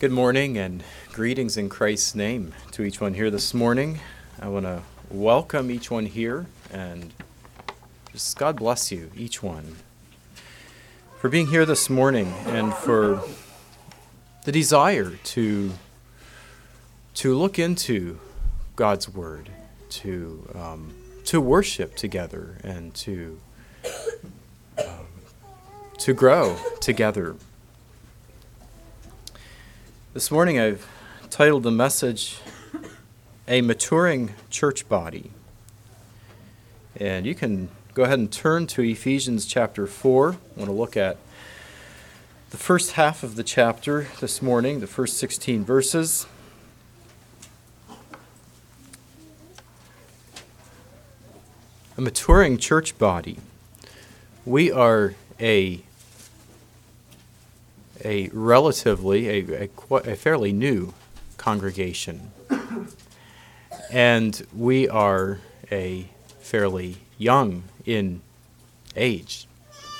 Good morning and greetings in Christ's name to each one here this morning. I want to welcome each one here and just God bless you, each one, for being here this morning and for the desire to, to look into God's Word, to, um, to worship together, and to, um, to grow together. This morning I've titled the message A Maturing Church Body. And you can go ahead and turn to Ephesians chapter 4. I want to look at the first half of the chapter this morning, the first 16 verses. A maturing church body. We are a a relatively, a, a, a fairly new congregation. and we are a fairly young in age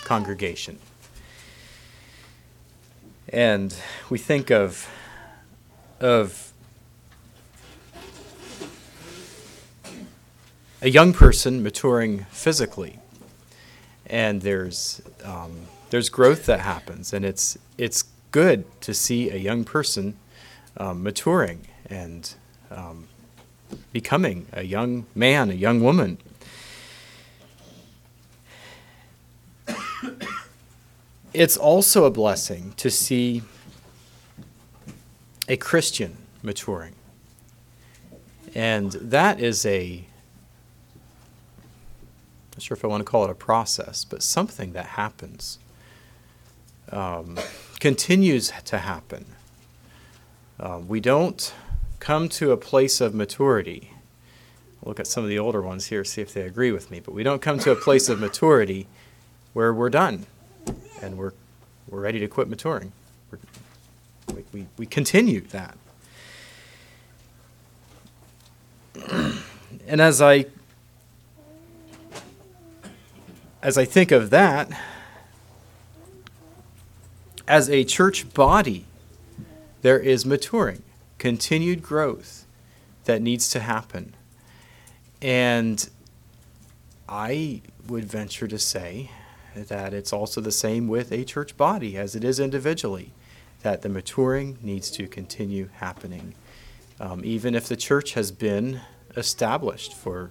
congregation. And we think of, of a young person maturing physically. And there's um, there's growth that happens, and it's it's good to see a young person um, maturing and um, becoming a young man, a young woman. It's also a blessing to see a Christian maturing. And that is a, I'm not sure if I want to call it a process, but something that happens um, continues to happen. Uh, we don't come to a place of maturity. look at some of the older ones here, see if they agree with me. But we don't come to a place of maturity where we're done and we're, we're ready to quit maturing. we we, we continue that. and as I as I think of that, as a church body, there is maturing, continued growth that needs to happen. And I would venture to say that it's also the same with a church body as it is individually, that the maturing needs to continue happening. Um, even if the church has been established for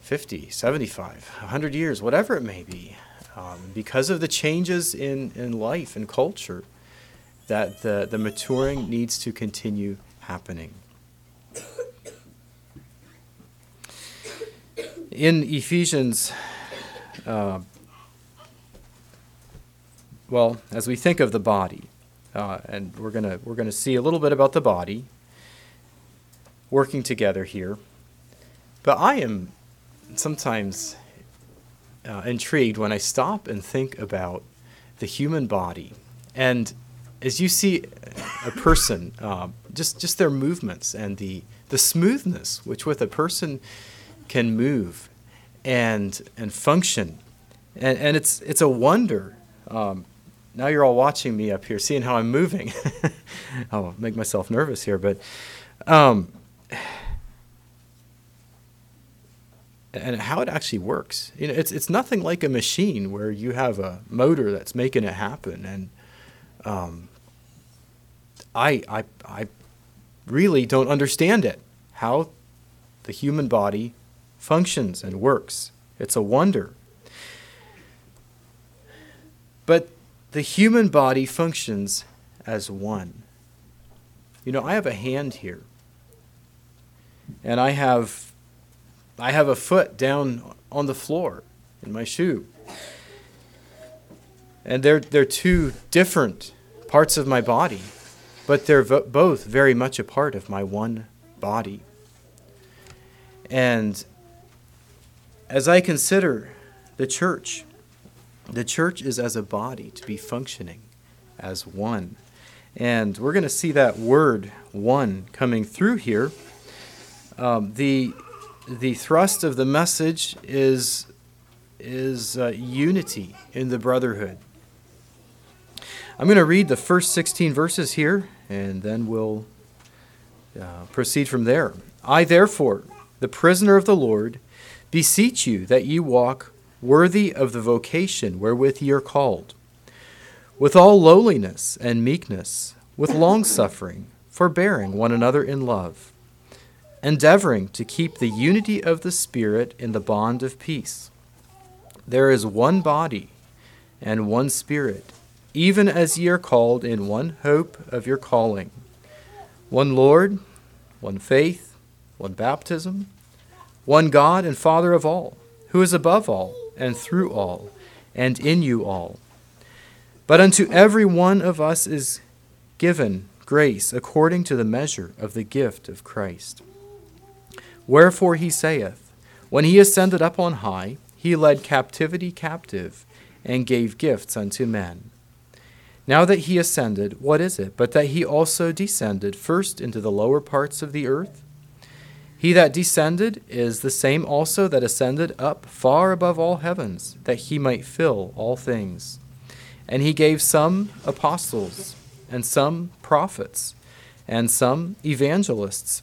50, 75, 100 years, whatever it may be, um, because of the changes in, in life and culture, that the, the maturing needs to continue happening. In Ephesians, uh, well, as we think of the body, uh, and we're gonna we're gonna see a little bit about the body working together here, but I am sometimes uh, intrigued when I stop and think about the human body. And as you see a person, uh, just, just their movements and the, the smoothness which with a person can move and, and function. And, and it's, it's a wonder. Um, now you're all watching me up here, seeing how I'm moving. I'll make myself nervous here, but um, and how it actually works. You know, it's it's nothing like a machine where you have a motor that's making it happen. And um, I I I really don't understand it how the human body functions and works. It's a wonder. But the human body functions as one. You know, I have a hand here. And I have I have a foot down on the floor in my shoe. And they're, they're two different parts of my body, but they're vo- both very much a part of my one body. And as I consider the church, the church is as a body to be functioning as one. And we're going to see that word one coming through here. Um, the the thrust of the message is is uh, unity in the brotherhood. I'm going to read the first 16 verses here, and then we'll uh, proceed from there. I, therefore, the prisoner of the Lord, beseech you that ye walk worthy of the vocation wherewith ye are called, with all lowliness and meekness, with longsuffering, forbearing one another in love, endeavoring to keep the unity of the Spirit in the bond of peace. There is one body and one Spirit, even as ye are called in one hope of your calling, one Lord, one faith, one baptism, one God and Father of all, who is above all, and through all, and in you all. But unto every one of us is given grace according to the measure of the gift of Christ. Wherefore he saith, When he ascended up on high, he led captivity captive, and gave gifts unto men. Now that he ascended, what is it but that he also descended first into the lower parts of the earth? He that descended is the same also that ascended up far above all heavens, that he might fill all things. And he gave some apostles, and some prophets, and some evangelists,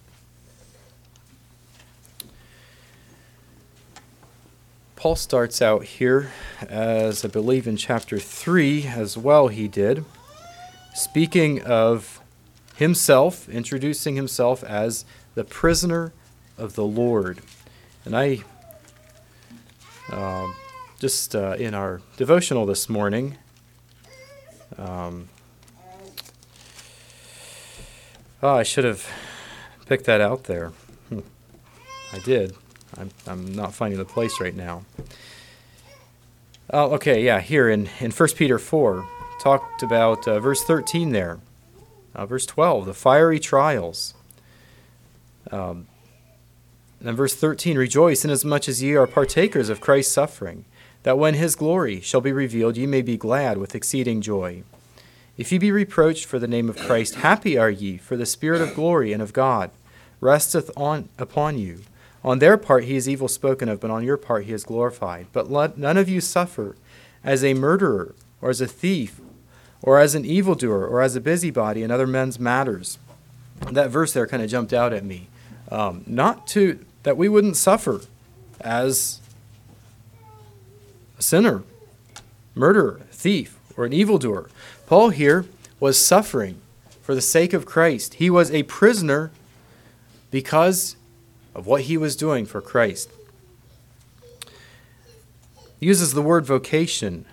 Paul starts out here, as I believe in chapter 3 as well, he did, speaking of himself, introducing himself as the prisoner of the Lord. And I um, just uh, in our devotional this morning, um, oh, I should have picked that out there. Hmm. I did. I'm, I'm not finding the place right now. Oh, okay, yeah, here in, in 1 Peter 4, talked about uh, verse 13 there. Uh, verse 12, the fiery trials. Um, and verse 13, rejoice inasmuch as ye are partakers of Christ's suffering that when his glory shall be revealed, ye may be glad with exceeding joy. If ye be reproached for the name of Christ, happy are ye, for the Spirit of glory and of God resteth on upon you. On their part he is evil spoken of, but on your part he is glorified. But let none of you suffer as a murderer, or as a thief, or as an evildoer, or as a busybody in other men's matters. That verse there kind of jumped out at me. Um, not to that we wouldn't suffer as a sinner, murderer, thief, or an evildoer. Paul here was suffering for the sake of Christ. He was a prisoner because of what he was doing for Christ. He uses the word vocation,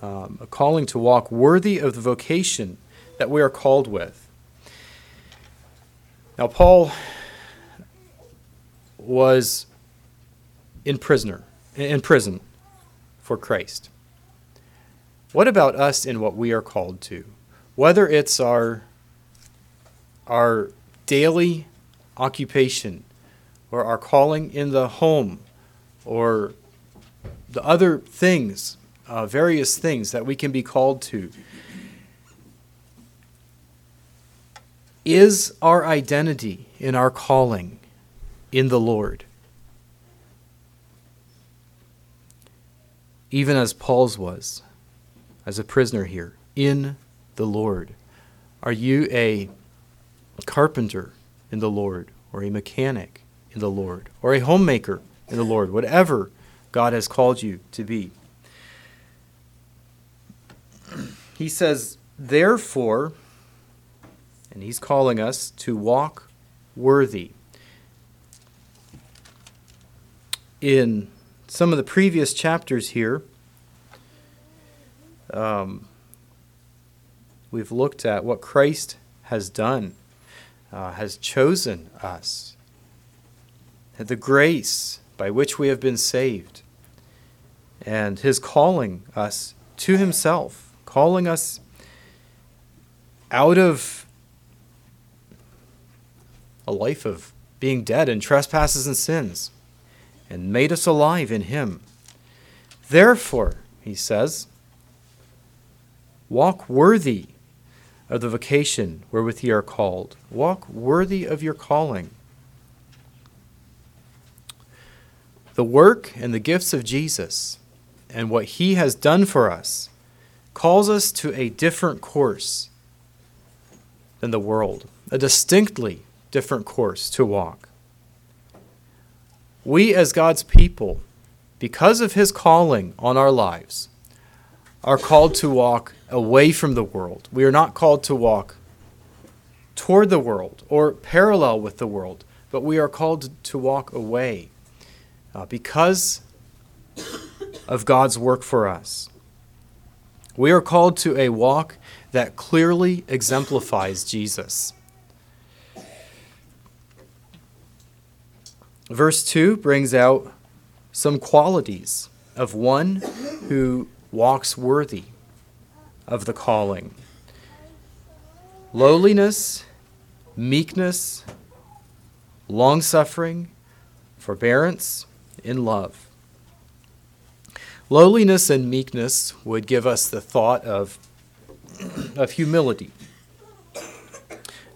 um, a calling to walk worthy of the vocation that we are called with. Now, Paul was in prisoner in prison for Christ. What about us in what we are called to? Whether it's our, our daily occupation or our calling in the home or the other things, uh, various things that we can be called to. Is our identity in our calling in the Lord? even as Paul's was, as a prisoner here, in the Lord? Are you a carpenter in the Lord, or a mechanic in the Lord, or a homemaker in the Lord, whatever God has called you to be? He says, Therefore, And he's calling us to walk worthy. In some of the previous chapters here, um, we've looked at what Christ has done, uh, has chosen us, the grace by which we have been saved, and his calling us to himself, calling us out of a life of being dead in trespasses and sins, and made us alive in him. Therefore, he says, walk worthy of the vocation wherewith ye are called. Walk worthy of your calling. The work and the gifts of Jesus and what he has done for us calls us to a different course than the world, a distinctly different course to walk. We, as God's people, because of his calling on our lives, are called to walk away from the world. We are not called to walk toward the world or parallel with the world, but we are called to walk away uh, because of God's work for us. We are called to a walk that clearly exemplifies Jesus. Verse 2 brings out some qualities of one who walks worthy of the calling lowliness, meekness, long suffering, forbearance, in love. Lowliness and meekness would give us the thought of, of humility.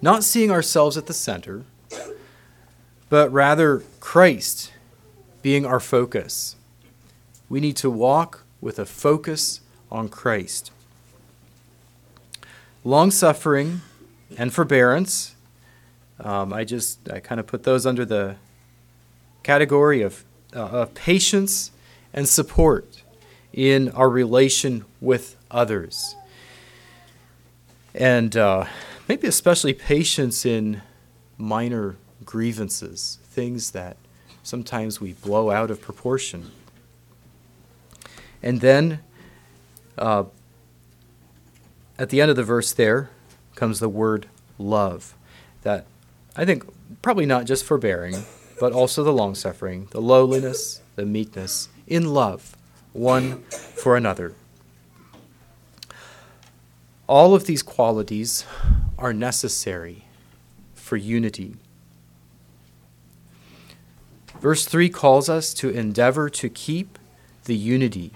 Not seeing ourselves at the center, but rather Christ being our focus. We need to walk with a focus on Christ. Long suffering and forbearance, um, I just I kind of put those under the category of uh, of patience and support in our relation with others. And uh, maybe especially patience in minor grievances, things that sometimes we blow out of proportion. And then uh, at the end of the verse, there comes the word love. That I think probably not just forbearing, but also the long suffering, the lowliness, the meekness, in love, one for another. All of these qualities are necessary for unity. Verse 3 calls us to endeavor to keep the unity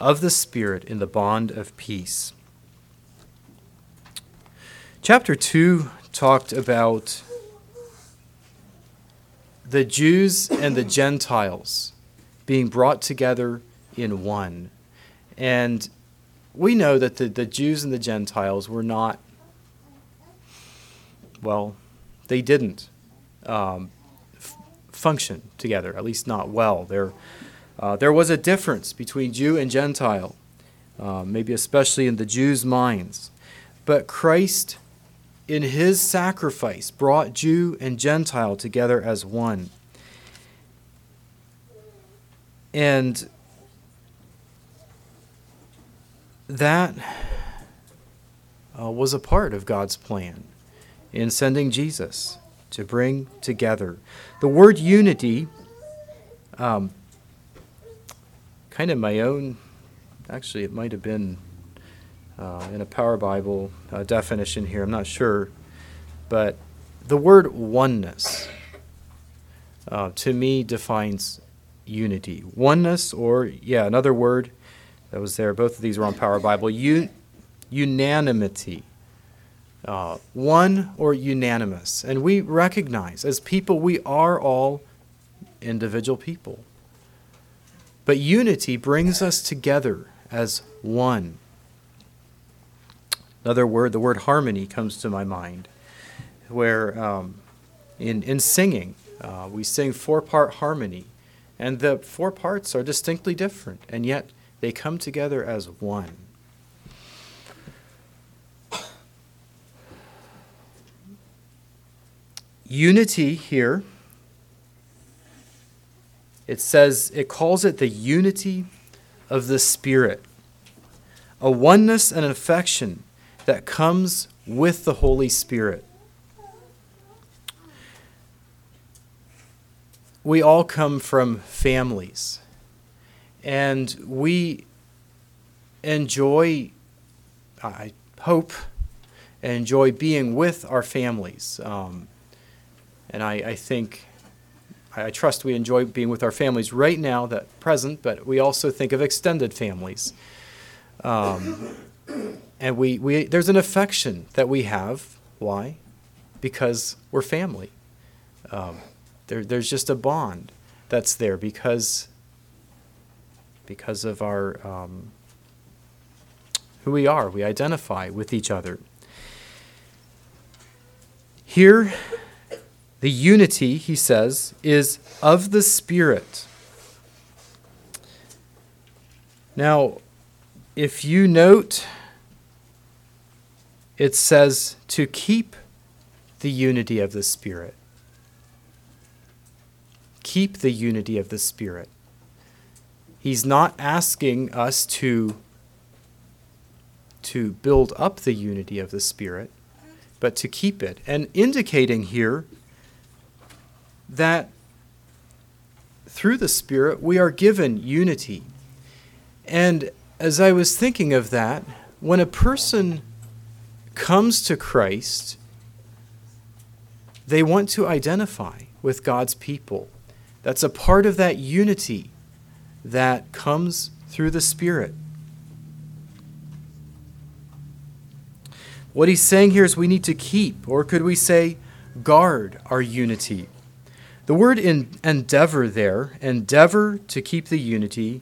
of the Spirit in the bond of peace. Chapter 2 talked about the Jews and the Gentiles being brought together in one. And we know that the, the Jews and the Gentiles were not, well, they didn't um, f- function together, at least not well. There, uh, there was a difference between Jew and Gentile, uh, maybe especially in the Jews' minds. But Christ in his sacrifice brought Jew and Gentile together as one. And that uh, was a part of God's plan in sending Jesus to bring together. The word unity, um, kind of my own, actually, it might have been uh, in a Power Bible uh, definition here, I'm not sure. But the word oneness uh, to me defines unity. Oneness, or, yeah, another word that was there, both of these were on Power Bible, un- unanimity. Uh, one or unanimous. And we recognize as people, we are all individual people. But unity brings us together as one. Another word, the word harmony, comes to my mind, where um, in, in singing, uh, we sing four part harmony, and the four parts are distinctly different, and yet they come together as one. unity here, it says, it calls it the unity of the Spirit, a oneness and affection that comes with the Holy Spirit. We all come from families, and we enjoy, I hope, enjoy being with our families. Um, and I, I think, I trust we enjoy being with our families right now, that present, but we also think of extended families. Um, and we, we, there's an affection that we have. Why? Because we're family. Um, there, there's just a bond that's there because, because of our um, who we are. We identify with each other. Here, the unity, he says, is of the Spirit. Now, if you note, it says to keep the unity of the Spirit. Keep the unity of the Spirit. He's not asking us to, to build up the unity of the Spirit, but to keep it. And indicating here that through the Spirit we are given unity. And as I was thinking of that, when a person comes to Christ, they want to identify with God's people. That's a part of that unity that comes through the Spirit. What he's saying here is we need to keep, or could we say, guard our unity. The word endeavor there, endeavor to keep the unity,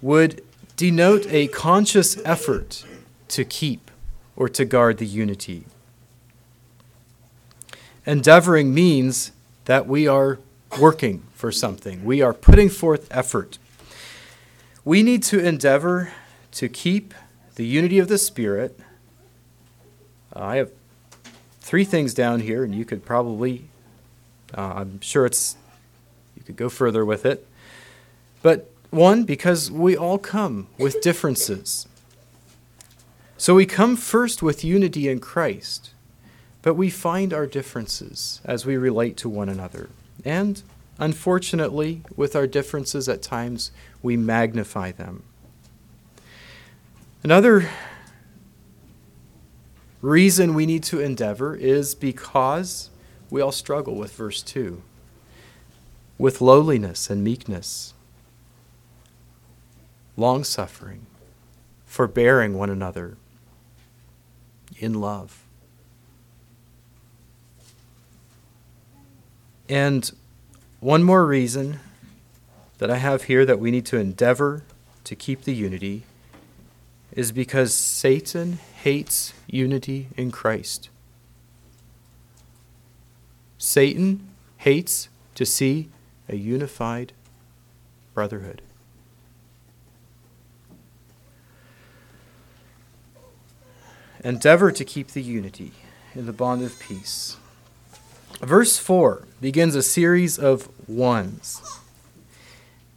would denote a conscious effort to keep or to guard the unity. Endeavoring means that we are working for something, we are putting forth effort. We need to endeavor to keep the unity of the Spirit. Uh, I have three things down here, and you could probably, uh, I'm sure it's, you could go further with it. But one, because we all come with differences. So we come first with unity in Christ, but we find our differences as we relate to one another. And unfortunately, with our differences, at times we magnify them. Another reason we need to endeavor is because we all struggle with verse 2 with lowliness and meekness, long suffering, forbearing one another in love. And one more reason that I have here that we need to endeavor to keep the unity is because Satan hates unity in Christ. Satan hates to see a unified brotherhood. Endeavor to keep the unity in the bond of peace. Verse 4 begins a series of ones.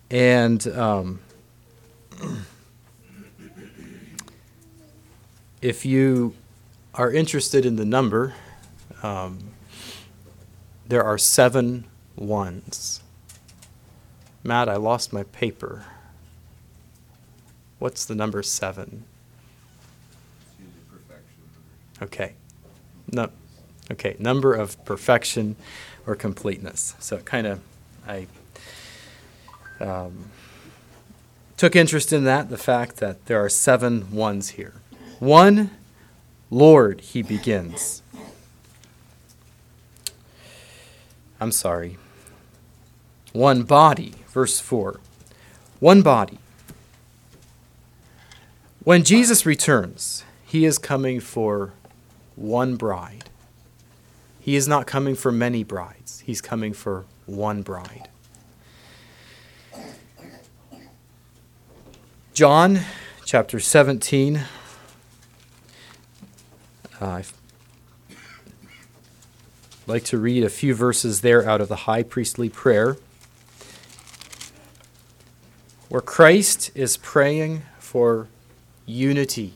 And um, if you are interested in the number, um, there are seven ones. Matt, I lost my paper. What's the number seven? Okay. No. Okay. Number of perfection or completeness. So kind of, I um, took interest in that, the fact that there are seven ones here. One, Lord, he begins. I'm sorry. One body, verse 4. One body. When Jesus returns, he is coming for one bride. He is not coming for many brides, he's coming for one bride. John chapter 17. Uh, I'd like to read a few verses there out of the high priestly prayer, where Christ is praying for unity,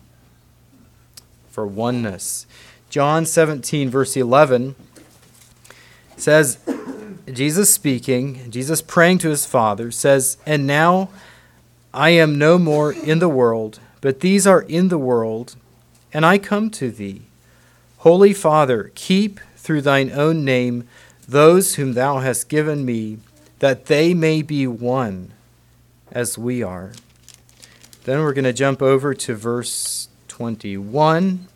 for oneness. John 17, verse 11 says, Jesus speaking, Jesus praying to his Father, says, And now I am no more in the world, but these are in the world, and I come to thee. Holy Father, keep through thine own name those whom thou hast given me, that they may be one as we are. Then we're going to jump over to verse 21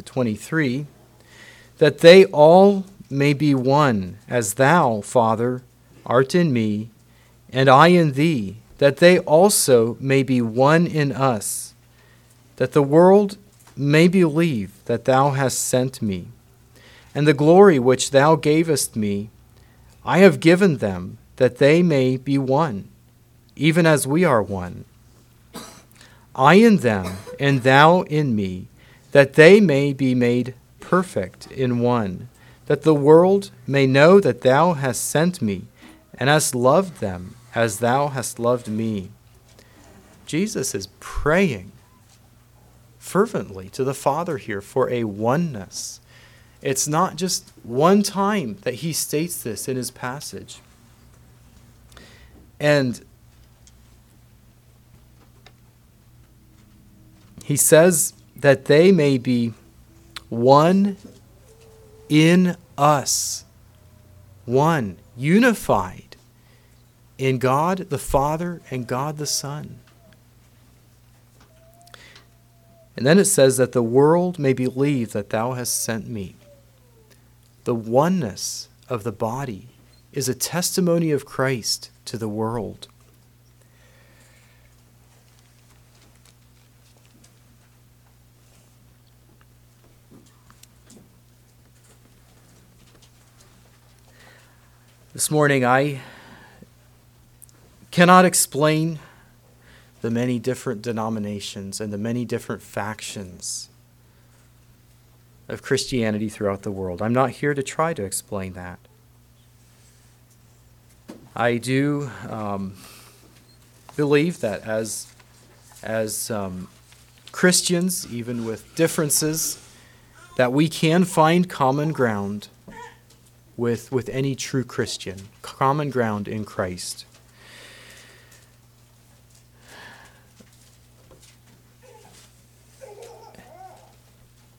to 23 that they all may be one, as thou, Father, art in me, and I in thee, that they also may be one in us, that the world may believe that thou hast sent me. And the glory which thou gavest me, I have given them, that they may be one, even as we are one. I in them, and thou in me, that they may be made perfect in one that the world may know that thou hast sent me and hast loved them as thou hast loved me. Jesus is praying fervently to the Father here for a oneness. It's not just one time that he states this in his passage. And he says that they may be one in us, one, unified in God the Father and God the Son. And then it says that the world may believe that thou hast sent me. The oneness of the body is a testimony of Christ to the world. This morning, I cannot explain the many different denominations and the many different factions of Christianity throughout the world. I'm not here to try to explain that. I do um, believe that as, as um, Christians, even with differences, that we can find common ground with, with any true Christian, common ground in Christ.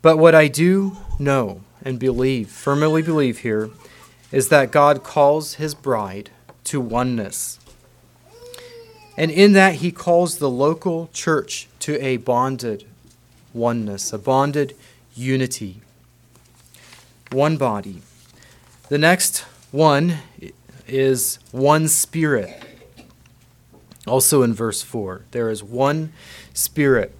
But what I do know and believe, firmly believe here, is that God calls his bride to oneness. And in that, he calls the local church to a bonded oneness, a bonded unity. One body, the next one is one spirit. Also in verse 4, there is one spirit.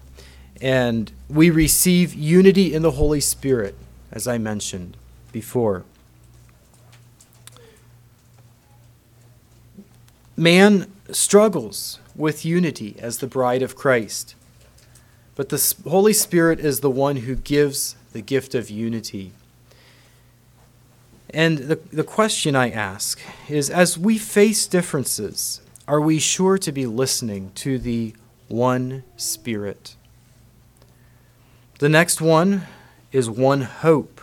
And we receive unity in the Holy Spirit, as I mentioned before. Man struggles with unity as the bride of Christ, but the Holy Spirit is the one who gives the gift of unity. And the, the question I ask is as we face differences, are we sure to be listening to the one Spirit? The next one is one hope.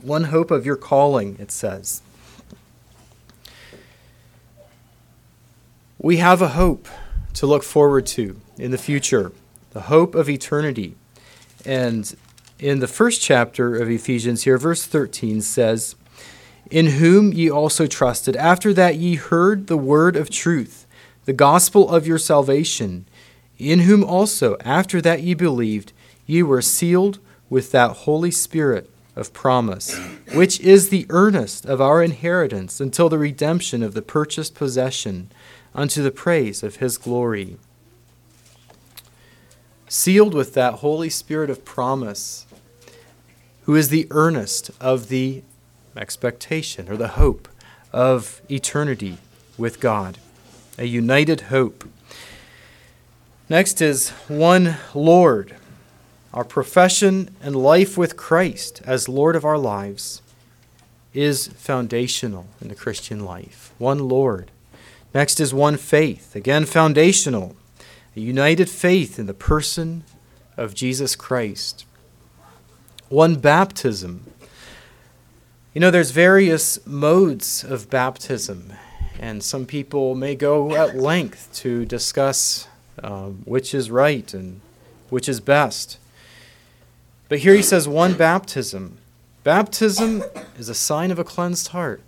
one hope of your calling, it says. We have a hope to look forward to in the future, the hope of eternity. And in the first chapter of Ephesians here, verse 13 says, In whom ye also trusted, after that ye heard the word of truth, the gospel of your salvation, in whom also, after that ye believed, ye were sealed with that Holy Spirit of promise, which is the earnest of our inheritance until the redemption of the purchased possession, unto the praise of his glory. Sealed with that Holy Spirit of promise who is the earnest of the expectation or the hope of eternity with God, a united hope. Next is one Lord. our profession and life with Christ as Lord of our lives is foundational in the Christian life. One Lord. Next is one faith, again foundational. A united faith in the person of Jesus Christ. One baptism. You know, there's various modes of baptism, and some people may go at length to discuss um, which is right and which is best. But here he says one baptism. Baptism is a sign of a cleansed heart,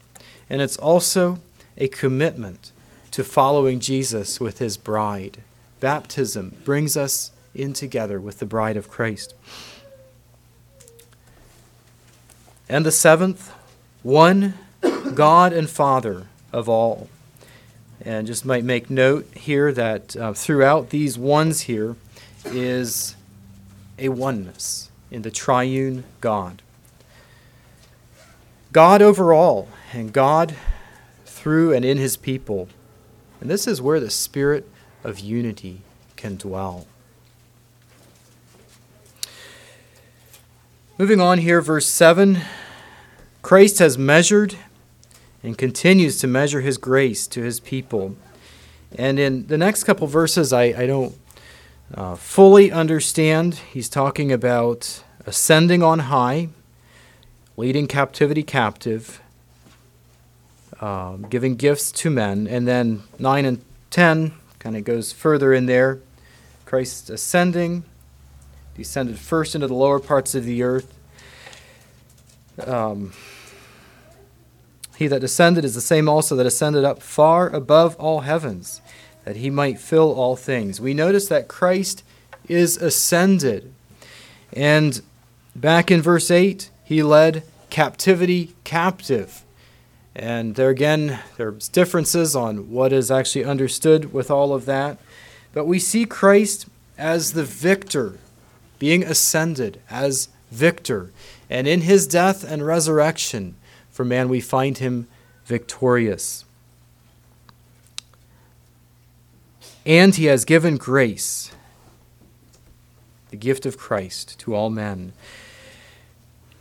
and it's also a commitment to following Jesus with his bride. Baptism brings us in together with the bride of Christ. And the seventh, one God and Father of all. And just might make note here that uh, throughout these ones here is a oneness in the triune God. God over all, and God through and in his people. And this is where the spirit of unity can dwell. Moving on here, verse 7 Christ has measured and continues to measure his grace to his people. And in the next couple verses, I, I don't uh, fully understand. He's talking about ascending on high, leading captivity captive, um, giving gifts to men. And then 9 and 10 kind of goes further in there. Christ ascending, descended first into the lower parts of the earth. Um, he that descended is the same also that ascended up far above all heavens, that he might fill all things. We notice that Christ is ascended. And back in verse 8, he led captivity captive. And there again, there's differences on what is actually understood with all of that. But we see Christ as the victor, being ascended as victor. And in his death and resurrection, for man, we find him victorious. And he has given grace, the gift of Christ, to all men.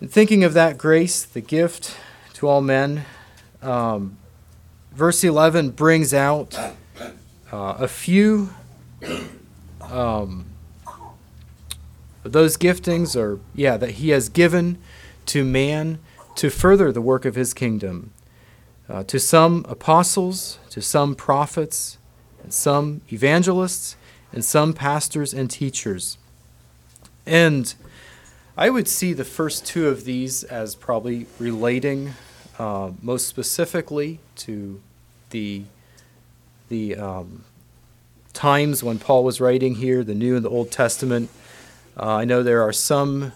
And thinking of that grace, the gift to all men, um, verse 11 brings out uh, a few um, those giftings, or yeah, that he has given to man to further the work of his kingdom. Uh, to some apostles, to some prophets, and some evangelists, and some pastors and teachers. And I would see the first two of these as probably relating uh, most specifically to the the um, times when Paul was writing here, the New and the Old Testament. Uh, I know there are some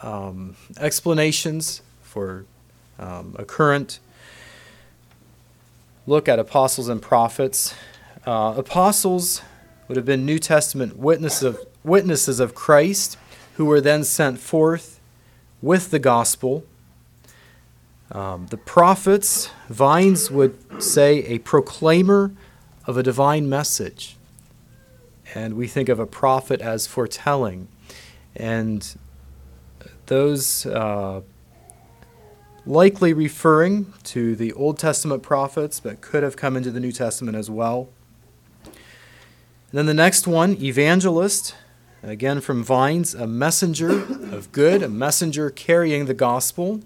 um, explanations for um, a current look at apostles and prophets. Uh, apostles would have been New Testament witnesses of, witnesses of Christ who were then sent forth with the gospel. Um, the prophets, Vines would say, a proclaimer of a divine message. And we think of a prophet as foretelling. And those uh, likely referring to the Old Testament prophets, but could have come into the New Testament as well. And then the next one, evangelist, again from Vines, a messenger of good, a messenger carrying the gospel.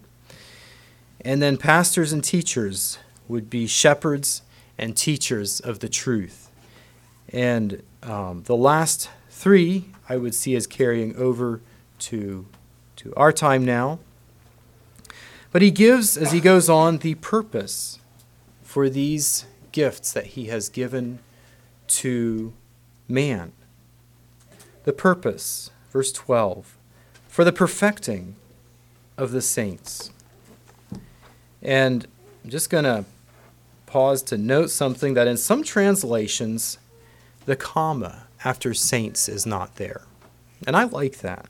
And then pastors and teachers would be shepherds and teachers of the truth. And um, the last three I would see as carrying over to, to our time now. But he gives, as he goes on, the purpose for these gifts that he has given to man. The purpose, verse 12, for the perfecting of the saints. And I'm just going to pause to note something that in some translations, the comma after saints is not there. And I like that.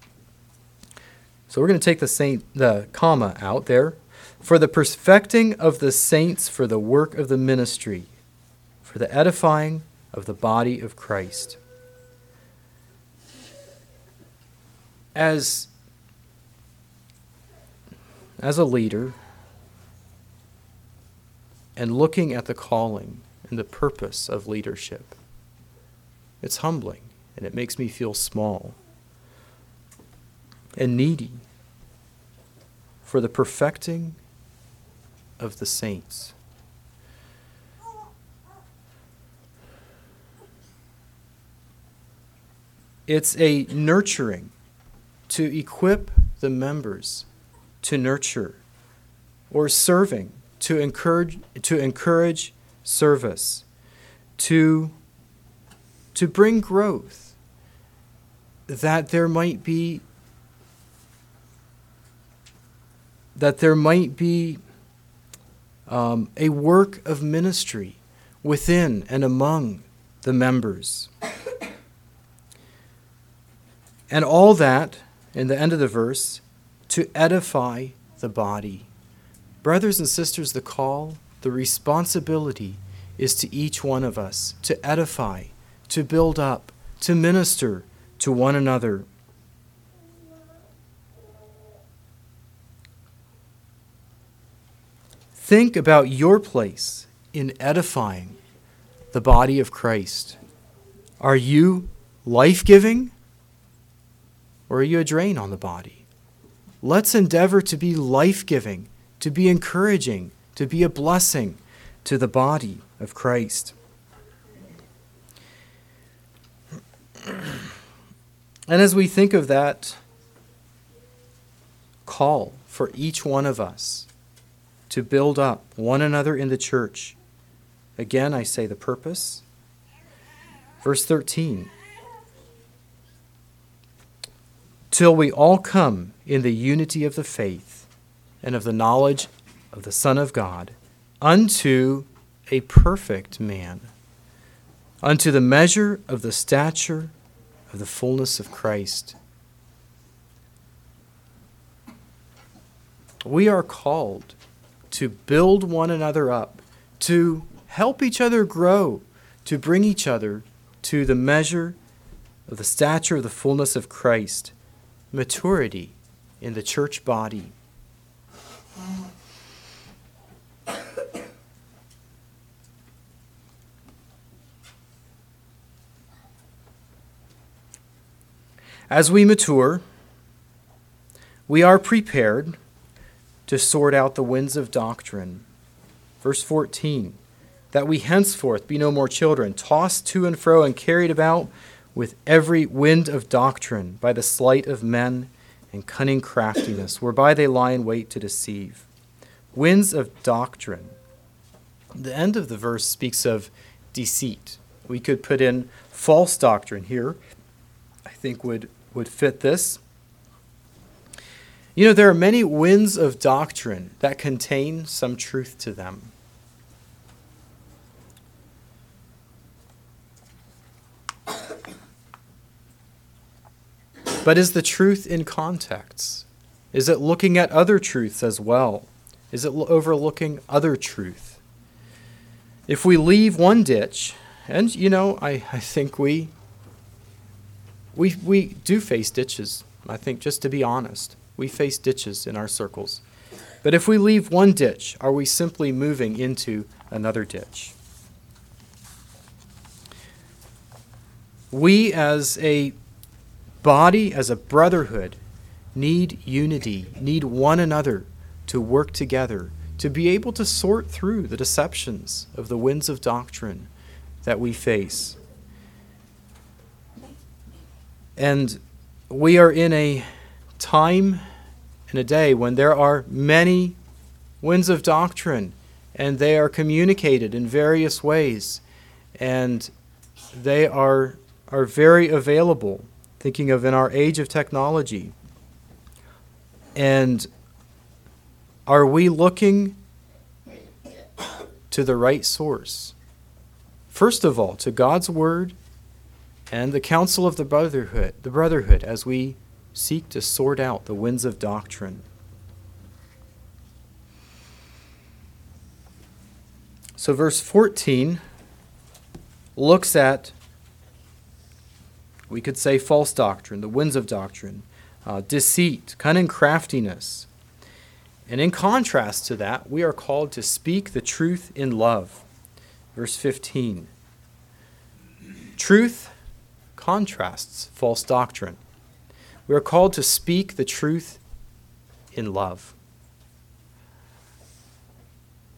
So we're going to take the saint the comma out there for the perfecting of the saints for the work of the ministry for the edifying of the body of Christ. as as a leader and looking at the calling and the purpose of leadership, it's humbling and it makes me feel small and needy for the perfecting of the saints. It's a nurturing to equip the members to nurture or serving to encourage to encourage service to to bring growth that there might be that there might be um, a work of ministry within and among the members. And all that, in the end of the verse, to edify the body. Brothers and sisters, the call, the responsibility is to each one of us to edify, to build up, to minister to one another. Think about your place in edifying the body of Christ. Are you life giving or are you a drain on the body? Let's endeavor to be life giving, to be encouraging, to be a blessing to the body of Christ. And as we think of that call for each one of us, to build up one another in the church. Again, I say the purpose. Verse 13 Till we all come in the unity of the faith and of the knowledge of the Son of God, unto a perfect man, unto the measure of the stature of the fullness of Christ. We are called to build one another up, to help each other grow, to bring each other to the measure of the stature of the fullness of Christ, maturity in the church body. As we mature, we are prepared to sort out the winds of doctrine. Verse 14 that we henceforth be no more children, tossed to and fro and carried about with every wind of doctrine by the sleight of men and cunning craftiness, whereby they lie in wait to deceive. Winds of doctrine. The end of the verse speaks of deceit. We could put in false doctrine here, I think would, would fit this. You know, there are many winds of doctrine that contain some truth to them. But is the truth in context? Is it looking at other truths as well? Is it overlooking other truth? If we leave one ditch, and you know, I, I think we, we we do face ditches. I think just to be honest, we face ditches in our circles. But if we leave one ditch, are we simply moving into another ditch? We as a body, as a brotherhood, need unity, need one another to work together, to be able to sort through the deceptions of the winds of doctrine that we face. And we are in a time and a day when there are many winds of doctrine and they are communicated in various ways and they are are very available thinking of in our age of technology. And are we looking to the right source? First of all, to God's word and the counsel of the brotherhood, the brotherhood as we seek to sort out the winds of doctrine. So verse 14 looks at we could say false doctrine, the winds of doctrine. uh, deceit, cunning craftiness. And in contrast to that, we are called to speak the truth in love. Verse 15. Truth contrasts false doctrine. We are called to speak the truth in love.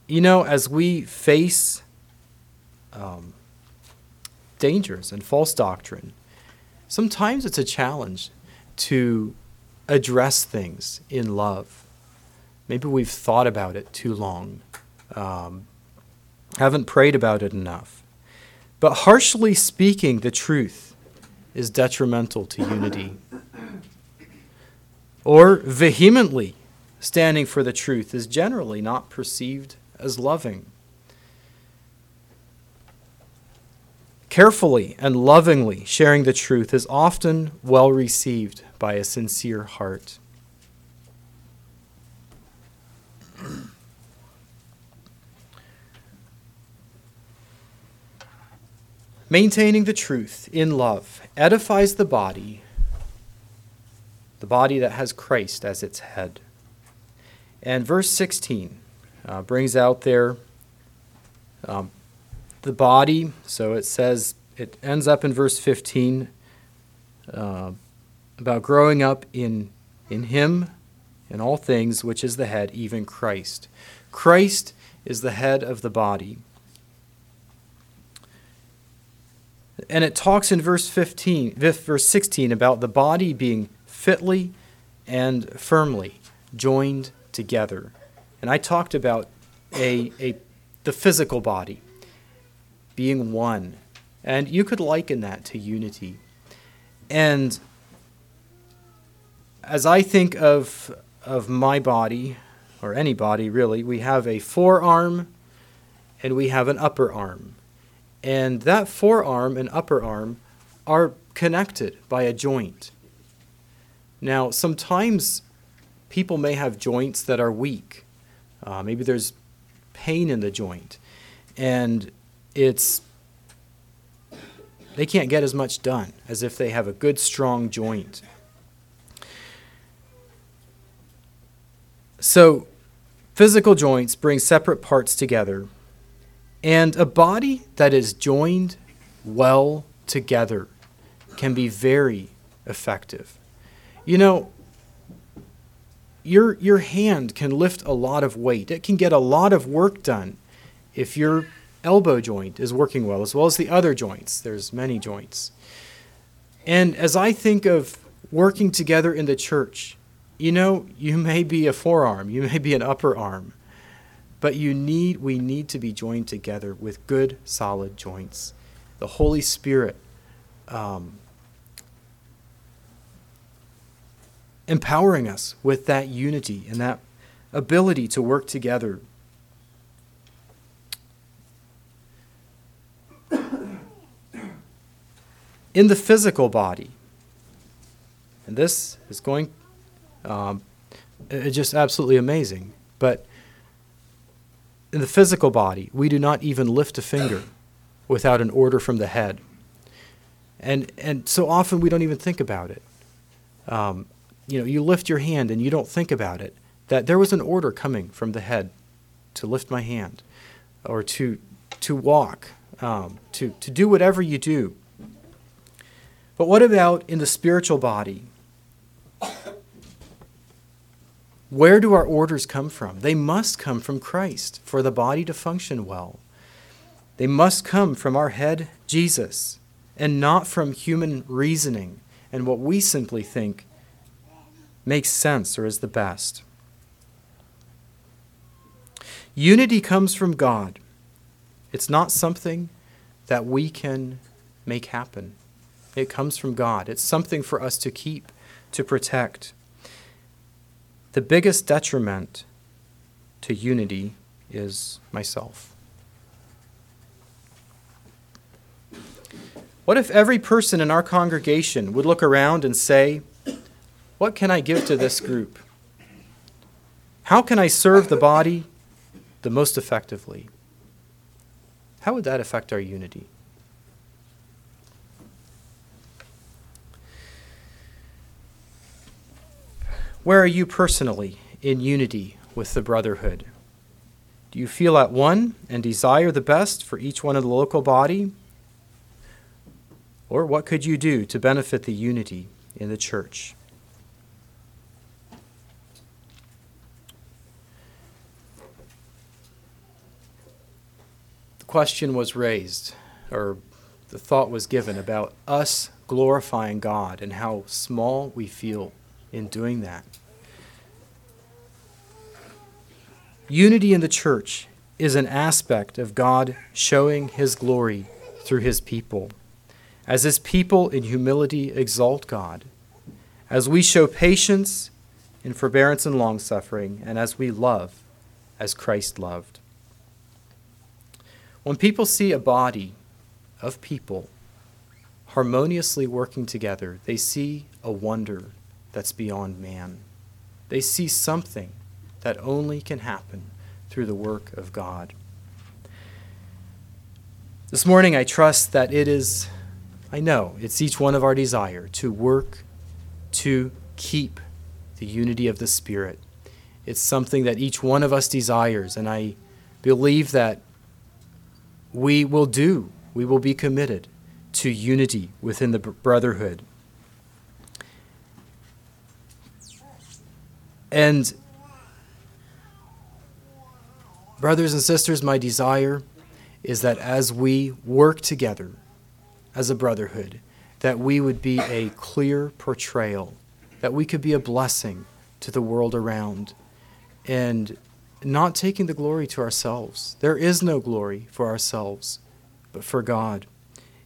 You know, as we face um, dangers and false doctrine, sometimes it's a challenge to address things in love. Maybe we've thought about it too long, um, haven't prayed about it enough. But harshly speaking the truth is detrimental to unity. Or vehemently standing for the truth is generally not perceived as loving. Carefully and lovingly sharing the truth is often well received by a sincere heart. Maintaining the truth in love edifies the body, the body that has Christ as its head. And verse 16 uh, brings out there um, the body. So it says, it ends up in verse 15 uh, about growing up in, in Him in all things, which is the head, even Christ. Christ is the head of the body. And it talks in verse 15, verse 16 about the body being fitly and firmly joined together. And I talked about a, a, the physical body being one. And you could liken that to unity. And as I think of, of my body, or any body really, we have a forearm and we have an upper arm. And that forearm and upper arm are connected by a joint. Now, sometimes people may have joints that are weak. Uh, maybe there's pain in the joint. And it's they can't get as much done as if they have a good strong joint. So, physical joints bring separate parts together, and a body that is joined well together can be very effective. You know, your your hand can lift a lot of weight. It can get a lot of work done if your elbow joint is working well, as well as the other joints. There's many joints. And as I think of working together in the church, you know, you may be a forearm, you may be an upper arm, but you need we need to be joined together with good, solid joints. The Holy Spirit um, empowering us with that unity and that ability to work together in the physical body. And this is going, um, it's just absolutely amazing. But in the physical body, we do not even lift a finger without an order from the head. And, and so often we don't even think about it. Um, you know, you lift your hand and you don't think about it, that there was an order coming from the head to lift my hand or to, to walk, um, to, to do whatever you do. But what about in the spiritual body? Where do our orders come from? They must come from Christ for the body to function well. They must come from our head, Jesus, and not from human reasoning and what we simply think makes sense or is the best. Unity comes from God. It's not something that we can make happen. It comes from God. It's something for us to keep, to protect. The biggest detriment to unity is myself. What if every person in our congregation would look around and say, What can I give to this group? How can I serve the body the most effectively? How would that affect our unity? Where are you personally in unity with the brotherhood? Do you feel at one and desire the best for each one of the local body? Or what could you do to benefit the unity in the church? Question was raised, or the thought was given about us glorifying God and how small we feel in doing that. Unity in the church is an aspect of God showing his glory through his people. As his people in humility exalt God, as we show patience in forbearance and longsuffering, and as we love as Christ loved. When people see a body of people harmoniously working together, they see a wonder that's beyond man. They see something that only can happen through the work of God. This morning, I trust that it is, I know, it's each one of our desire to work to keep the unity of the Spirit. It's something that each one of us desires, and I believe that we will do, we will be committed to unity within the brotherhood. And Brothers and sisters, my desire is that as we work together as a brotherhood, that we would be a clear portrayal, that we could be a blessing to the world around, and not taking the glory to ourselves. There is no glory for ourselves, but for God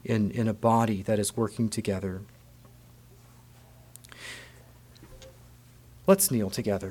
in, in a body that is working together. Let's kneel together.